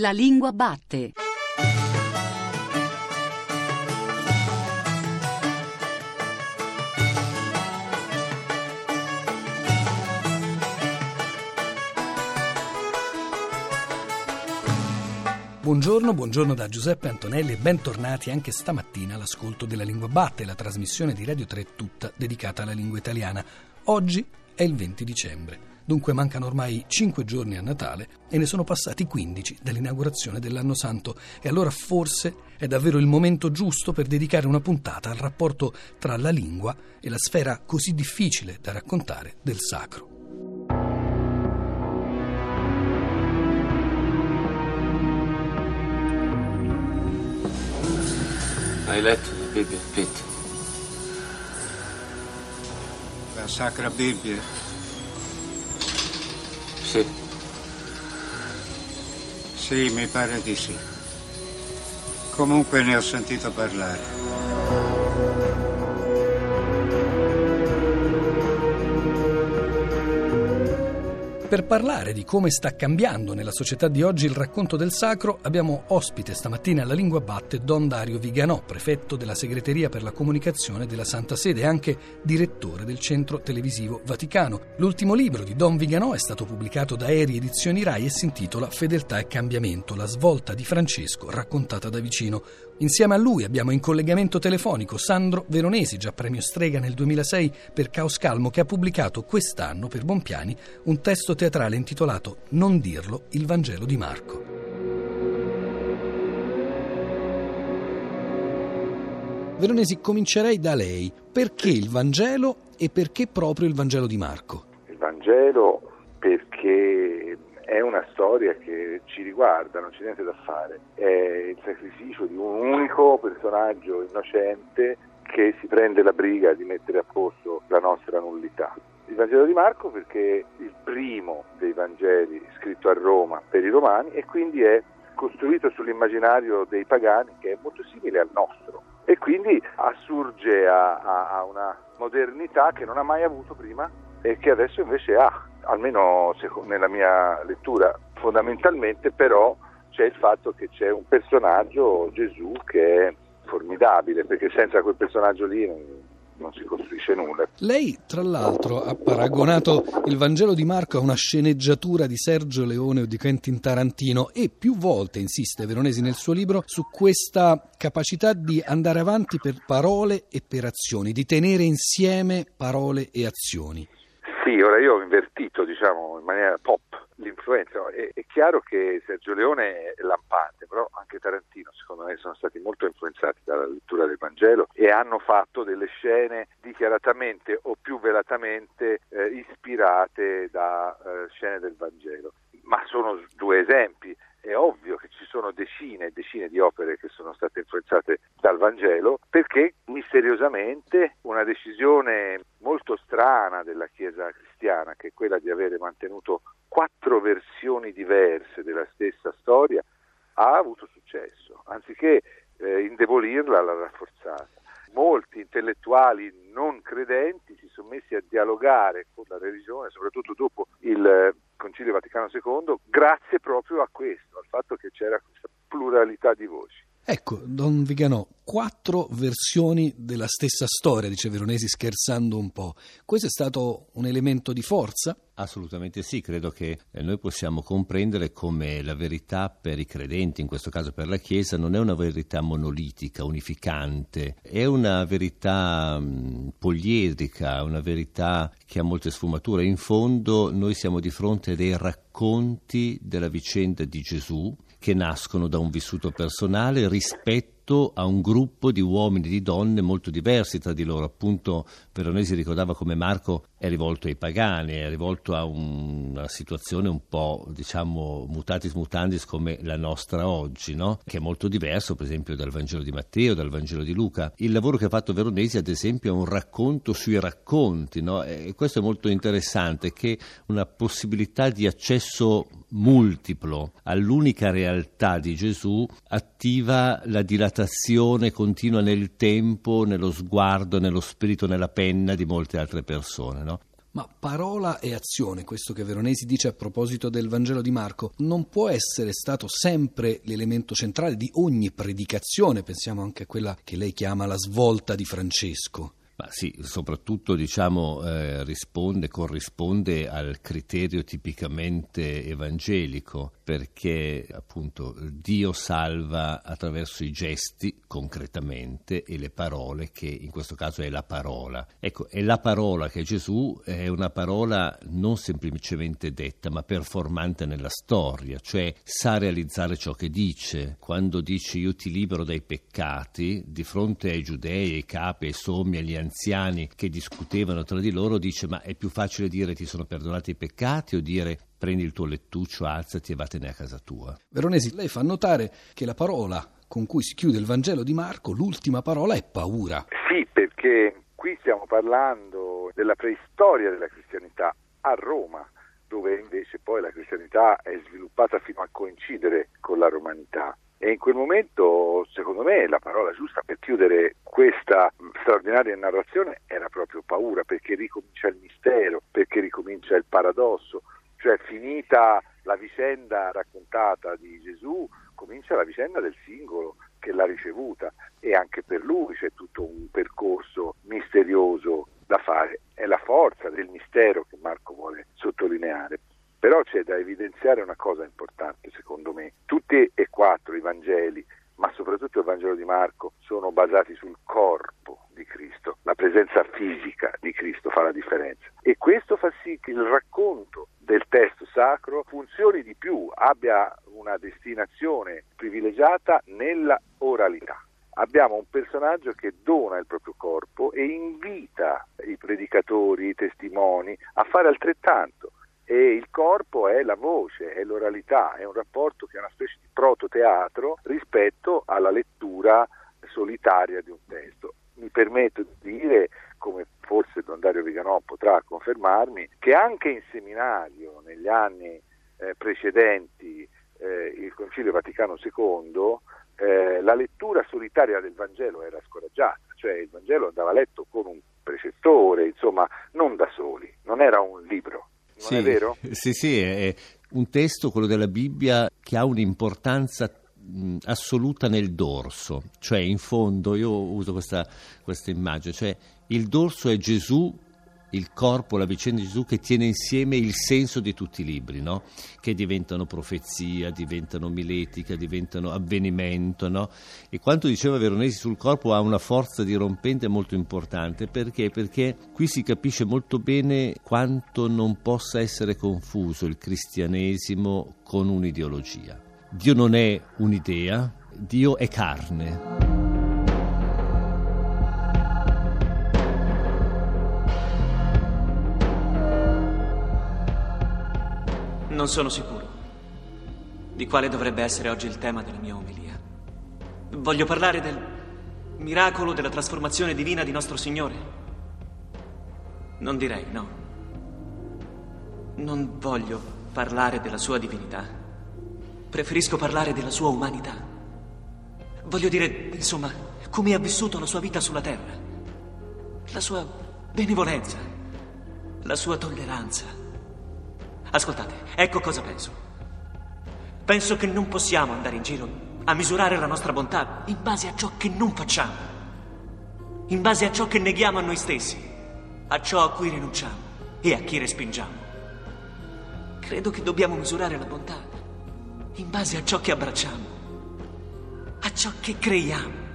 La lingua batte. Buongiorno, buongiorno da Giuseppe Antonelli e bentornati anche stamattina all'ascolto della Lingua Batte, la trasmissione di Radio 3 tutta dedicata alla lingua italiana. Oggi è il 20 dicembre. Dunque mancano ormai 5 giorni a Natale e ne sono passati 15 dall'inaugurazione dell'anno santo e allora forse è davvero il momento giusto per dedicare una puntata al rapporto tra la lingua e la sfera così difficile da raccontare del sacro. Hai letto la Bibbia, Pete? La Sacra Bibbia? Sì. Sì, mi pare di sì. Comunque ne ho sentito parlare. Per parlare di come sta cambiando nella società di oggi il racconto del sacro, abbiamo ospite stamattina alla Lingua Batte Don Dario Viganò, prefetto della segreteria per la comunicazione della Santa Sede e anche direttore del centro televisivo Vaticano. L'ultimo libro di Don Viganò è stato pubblicato da Eri Edizioni Rai e si intitola Fedeltà e cambiamento, la svolta di Francesco raccontata da vicino. Insieme a lui abbiamo in collegamento telefonico Sandro Veronesi, già premio Strega nel 2006 per Caos Calmo, che ha pubblicato quest'anno per Bonpiani un testo teatrale intitolato Non dirlo, il Vangelo di Marco. Veronesi, comincerei da lei. Perché il Vangelo e perché proprio il Vangelo di Marco? Il Vangelo perché è una storia che ci riguarda, non c'è niente da fare. È il sacrificio di un unico personaggio innocente che si prende la briga di mettere a posto la nostra nullità. Il Vangelo di Marco perché primo dei Vangeli scritto a Roma per i romani e quindi è costruito sull'immaginario dei pagani che è molto simile al nostro e quindi assurge a, a, una modernità che non ha mai avuto prima e che adesso invece ha, almeno nella mia lettura. Fondamentalmente però c'è il fatto che c'è un personaggio, Gesù, che è formidabile, perché senza quel personaggio lì non, si costruisce nulla. Lei, tra l'altro, ha paragonato il Vangelo di Marco a una sceneggiatura di Sergio Leone o di Quentin Tarantino e più volte insiste Veronesi nel suo libro su questa capacità di andare avanti per parole e per azioni, di tenere insieme parole e azioni. Sì, ora io ho invertito, diciamo, in maniera pop l'influenza. È, è, chiaro che Sergio Leone è lampante, però anche Tarantino secondo me sono stati molto influenzati dalla lettura del Vangelo e hanno fatto delle scene dichiaratamente o più velatamente eh, ispirate da eh, scene del Vangelo. Ma sono due esempi. È ovvio che ci sono decine e decine di opere che sono state influenzate dal Vangelo perché misteriosamente una decisione molto strana della Chiesa cristiana, che è quella di avere mantenuto quattro versioni diverse della stessa storia, ha avuto successo. Anziché eh, indebolirla, l'ha rafforzata. Molti intellettuali non credenti si sono messi a dialogare con la religione, soprattutto dopo il Concilio Vaticano II, grazie proprio a questo, al fatto che c'era questa pluralità di voci. Ecco, Don Viganò, quattro versioni della stessa storia, dice Veronesi scherzando un po'. Questo è stato un elemento di forza? Assolutamente sì, credo che noi possiamo comprendere come la verità per i credenti, in questo caso per la Chiesa, non è una verità monolitica, unificante, è una verità poliedrica, una verità che ha molte sfumature. In fondo noi siamo di fronte a dei racconti della vicenda di Gesù che nascono da un vissuto personale rispetto a un gruppo di uomini e di donne molto diversi tra di loro. Appunto, Veronesi ricordava come Marco è rivolto ai pagani, è rivolto a un, una situazione un po', diciamo, mutatis mutandis come la nostra oggi, no? che è molto diverso, per esempio, dal Vangelo di Matteo, dal Vangelo di Luca. Il lavoro che ha fatto Veronesi, ad esempio, è un racconto sui racconti, no? e questo è molto interessante, che una possibilità di accesso multiplo all'unica realtà di Gesù attiva la dilatazione continua nel tempo, nello sguardo, nello spirito, nella penna di molte altre persone. No? Ma parola e azione, questo che Veronesi dice a proposito del Vangelo di Marco, non può essere stato sempre l'elemento centrale di ogni predicazione, pensiamo anche a quella che lei chiama la svolta di Francesco. Ma sì, soprattutto diciamo, eh, risponde, corrisponde al criterio tipicamente evangelico, perché appunto Dio salva attraverso i gesti concretamente e le parole, che in questo caso è la parola. Ecco, è la parola che Gesù è una parola non semplicemente detta, ma performante nella storia, cioè sa realizzare ciò che dice. Quando dice io ti libero dai peccati, di fronte ai giudei, ai capi, ai sommi, agli anziani, anziani che discutevano tra di loro, dice ma è più facile dire ti sono perdonati i peccati o dire prendi il tuo lettuccio, alzati e vattene a casa tua. Veronesi, lei fa notare che la parola con cui si chiude il Vangelo di Marco, l'ultima parola è paura. Sì, perché qui stiamo parlando della preistoria della cristianità a Roma dove invece poi la cristianità è sviluppata fino a coincidere con la romanità. E in quel momento, secondo me, la parola giusta per chiudere questa straordinaria narrazione era proprio paura, perché ricomincia il mistero, perché ricomincia il paradosso, cioè finita la vicenda raccontata di Gesù, comincia la vicenda del singolo che l'ha ricevuta e anche per lui c'è tutto un percorso misterioso da fare. È la forza del mistero che Marco vuole sottolineare. Però c'è da evidenziare una cosa importante, secondo me. Tutti e quattro i Vangeli, ma soprattutto il Vangelo di Marco, sono basati sul corpo di Cristo. La presenza fisica di Cristo fa la differenza. E questo fa sì che il racconto del testo sacro funzioni di più, abbia una destinazione privilegiata nella oralità. Abbiamo un personaggio che dona il proprio corpo e invita i predicatori, i testimoni a fare altrettanto e il corpo è la voce, è l'oralità, è un rapporto che è una specie prototeatro rispetto alla lettura solitaria di un testo. Mi permetto di dire, come forse Don Dario Viganò potrà confermarmi, che anche in seminario negli anni eh, precedenti eh, il Concilio Vaticano II eh, la lettura solitaria del Vangelo era scoraggiata, cioè il Vangelo andava letto con un precettore, insomma non da soli, non era un libro non sì, è vero? Sì, sì, è un testo, quello della Bibbia, che ha un'importanza assoluta nel dorso, cioè in fondo, io uso questa, questa immagine, cioè il dorso è Gesù il corpo, la vicenda di Gesù che tiene insieme il senso di tutti i libri, no? che diventano profezia, diventano miletica, diventano avvenimento. No? E quanto diceva Veronesi sul corpo ha una forza dirompente molto importante perché? perché qui si capisce molto bene quanto non possa essere confuso il cristianesimo con un'ideologia. Dio non è un'idea, Dio è carne. Non sono sicuro di quale dovrebbe essere oggi il tema della mia omelia. Voglio parlare del miracolo della trasformazione divina di nostro Signore. Non direi, no. Non voglio parlare della sua divinità. Preferisco parlare della sua umanità. Voglio dire, insomma, come ha vissuto la sua vita sulla terra. La sua benevolenza, la sua tolleranza Ascoltate, ecco cosa penso. Penso che non possiamo andare in giro a misurare la nostra bontà in base a ciò che non facciamo, in base a ciò che neghiamo a noi stessi, a ciò a cui rinunciamo e a chi respingiamo. Credo che dobbiamo misurare la bontà in base a ciò che abbracciamo, a ciò che creiamo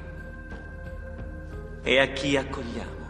e a chi accogliamo.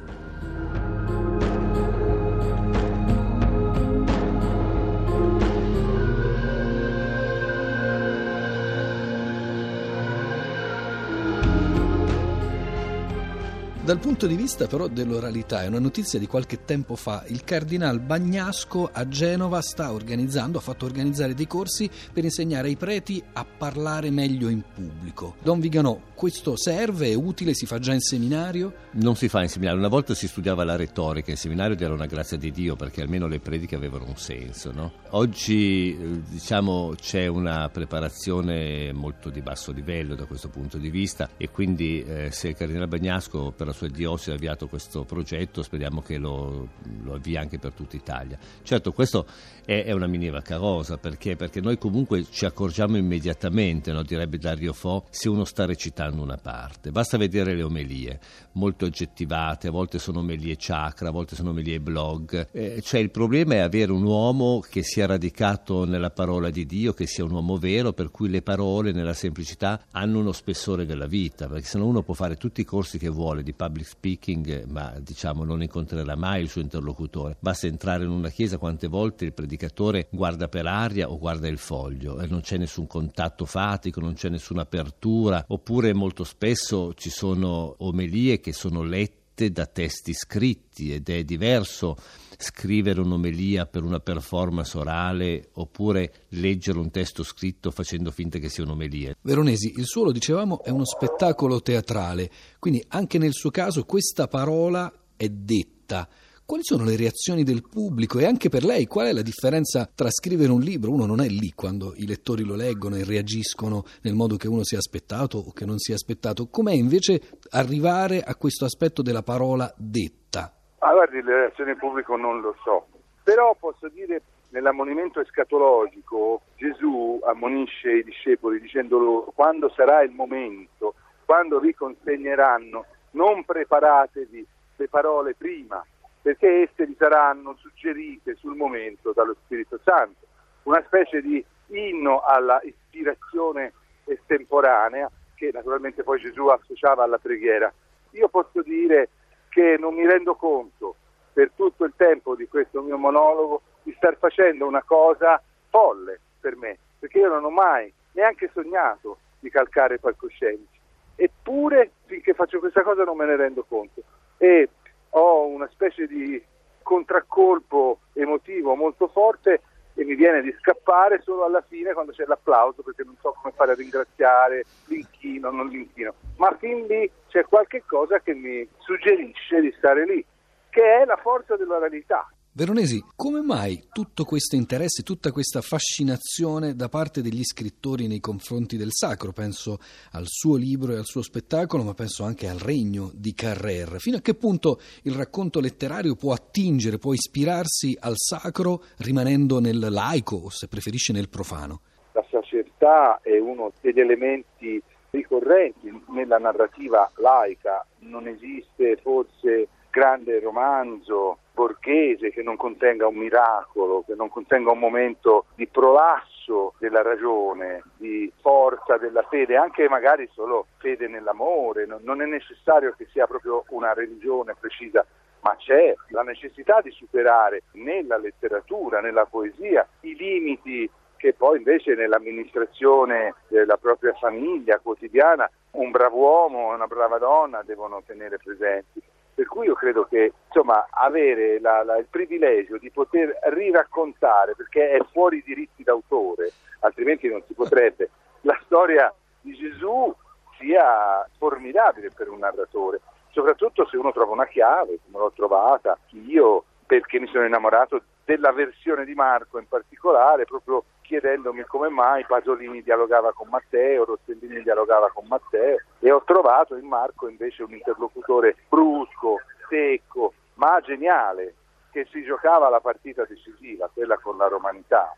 Dal punto di vista però dell'oralità, è una notizia di qualche tempo fa, il cardinal Bagnasco a Genova sta organizzando, ha fatto organizzare dei corsi per insegnare ai preti a parlare meglio in pubblico. Don Viganò, questo serve, è utile, si fa già in seminario? Non si fa in seminario, una volta si studiava la retorica in seminario era una grazia di Dio perché almeno le prediche avevano un senso. No? Oggi eh, diciamo c'è una preparazione molto di basso livello da questo punto di vista e quindi eh, se il cardinale Bagnasco per la su Diossio ha avviato questo progetto, speriamo che lo, lo avvii anche per tutta Italia. Certo, questo è, è una minima carosa, perché? perché noi comunque ci accorgiamo immediatamente, no, direbbe Dario Fo, se uno sta recitando una parte. Basta vedere le omelie, molto oggettivate, a volte sono omelie chakra, a volte sono omelie blog. Eh, cioè il problema è avere un uomo che sia radicato nella parola di Dio, che sia un uomo vero, per cui le parole nella semplicità hanno uno spessore della vita, perché se no uno può fare tutti i corsi che vuole di public speaking, ma diciamo non incontrerà mai il suo interlocutore. Basta entrare in una chiesa quante volte il predicatore guarda per aria o guarda il foglio e non c'è nessun contatto fatico, non c'è nessuna apertura, oppure molto spesso ci sono omelie che sono lette da testi scritti ed è diverso scrivere un'omelia per una performance orale oppure leggere un testo scritto facendo finta che sia un'omelia. Veronesi, il suo, lo dicevamo, è uno spettacolo teatrale, quindi anche nel suo caso questa parola è detta. Quali sono le reazioni del pubblico e anche per lei qual è la differenza tra scrivere un libro? Uno non è lì quando i lettori lo leggono e reagiscono nel modo che uno si è aspettato o che non si è aspettato. Com'è invece arrivare a questo aspetto della parola detta? Ah, guardi, le del pubblico non lo so, però posso dire nell'ammonimento escatologico Gesù ammonisce i discepoli dicendo loro quando sarà il momento, quando vi consegneranno, non preparatevi le parole prima, perché esse vi saranno suggerite sul momento dallo Spirito Santo, una specie di inno alla ispirazione estemporanea che naturalmente poi Gesù associava alla preghiera. Io posso dire che non mi rendo conto per tutto il tempo di questo mio monologo di star facendo una cosa folle per me, perché io non ho mai neanche sognato di calcare palcoscenici. Eppure finché faccio questa cosa non me ne rendo conto e ho una specie di contraccolpo emotivo molto forte e mi viene di scappare solo alla fine quando c'è l'applauso perché non so come fare a ringraziare l'inchino, non l'inchino, ma fin lì c'è qualche cosa che mi suggerisce di stare lì, che è la forza dell'oralità. Veronesi, come mai tutto questo interesse, tutta questa fascinazione da parte degli scrittori nei confronti del sacro? Penso al suo libro e al suo spettacolo, ma penso anche al regno di Carrère. Fino a che punto il racconto letterario può attingere, può ispirarsi al sacro rimanendo nel laico o se preferisce nel profano? La sacertà è uno degli elementi ricorrenti nella narrativa laica, non esiste forse grande romanzo borghese che non contenga un miracolo, che non contenga un momento di prolasso della ragione, di forza della fede, anche magari solo fede nell'amore, non è necessario che sia proprio una religione precisa, ma c'è la necessità di superare nella letteratura, nella poesia, i limiti che poi invece nell'amministrazione della propria famiglia quotidiana un bravo uomo e una brava donna devono tenere presenti. Per cui io credo che insomma, avere la, la, il privilegio di poter riraccontare, perché è fuori i diritti d'autore, altrimenti non si potrebbe, la storia di Gesù sia formidabile per un narratore, soprattutto se uno trova una chiave, come l'ho trovata io, perché mi sono innamorato della versione di Marco in particolare, proprio chiedendomi come mai Pasolini dialogava con Matteo, Rossellini dialogava con Matteo e ho trovato in Marco invece un interlocutore brusco, secco, ma geniale, che si giocava la partita decisiva, quella con la romanità.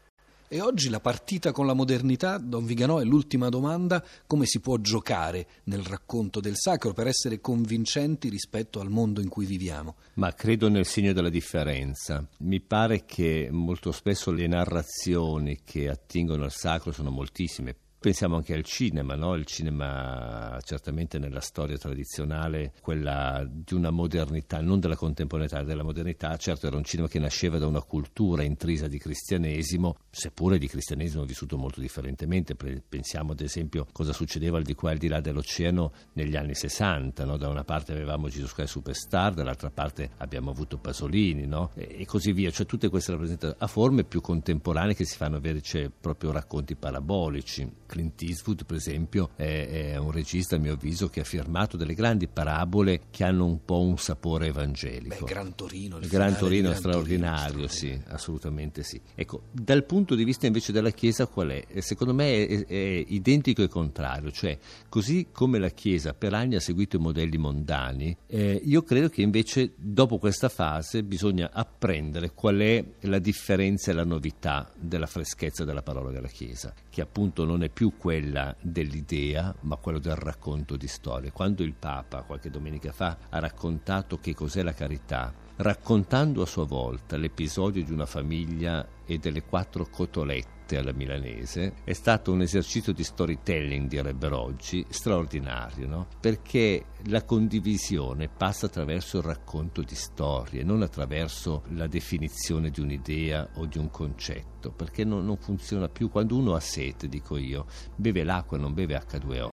E oggi la partita con la modernità, Don Viganò, è l'ultima domanda, come si può giocare nel racconto del sacro per essere convincenti rispetto al mondo in cui viviamo? Ma credo nel segno della differenza. Mi pare che molto spesso le narrazioni che attingono al sacro sono moltissime, Pensiamo anche al cinema, no? il cinema certamente nella storia tradizionale, quella di una modernità, non della contemporaneità, della modernità, certo era un cinema che nasceva da una cultura intrisa di cristianesimo, seppure di cristianesimo vissuto molto differentemente, pensiamo ad esempio cosa succedeva al di qua e al di là dell'oceano negli anni 60, no? da una parte avevamo Jesus Christ Superstar, dall'altra parte abbiamo avuto Pasolini no? e, così via, cioè tutte queste rappresentazioni a forme più contemporanee che si fanno avere cioè, proprio racconti parabolici Clint Eastwood, per esempio, è, è un regista, a mio avviso, che ha firmato delle grandi parabole che hanno un po' un sapore evangelico. Beh, Gran Torino, il Gran Torino Gran straordinario, sì, assolutamente sì. Ecco, dal punto di vista invece della Chiesa qual è? Eh, secondo me è, è identico e contrario, cioè così come la Chiesa per anni ha seguito i modelli mondani, eh, io credo che invece dopo questa fase bisogna apprendere qual è la differenza e la novità della freschezza della parola della Chiesa, che appunto non è più quella dell'idea, ma quello del racconto di storie. Quando il Papa qualche domenica fa ha raccontato che cos'è la carità, raccontando a sua volta l'episodio di una famiglia e delle quattro cotolette alla milanese, è stato un esercizio di storytelling, direbbero oggi, straordinario, no? perché la condivisione passa attraverso il racconto di storie, non attraverso la definizione di un'idea o di un concetto, perché non, non funziona più. Quando uno ha sete, dico io, beve l'acqua, non beve H2O.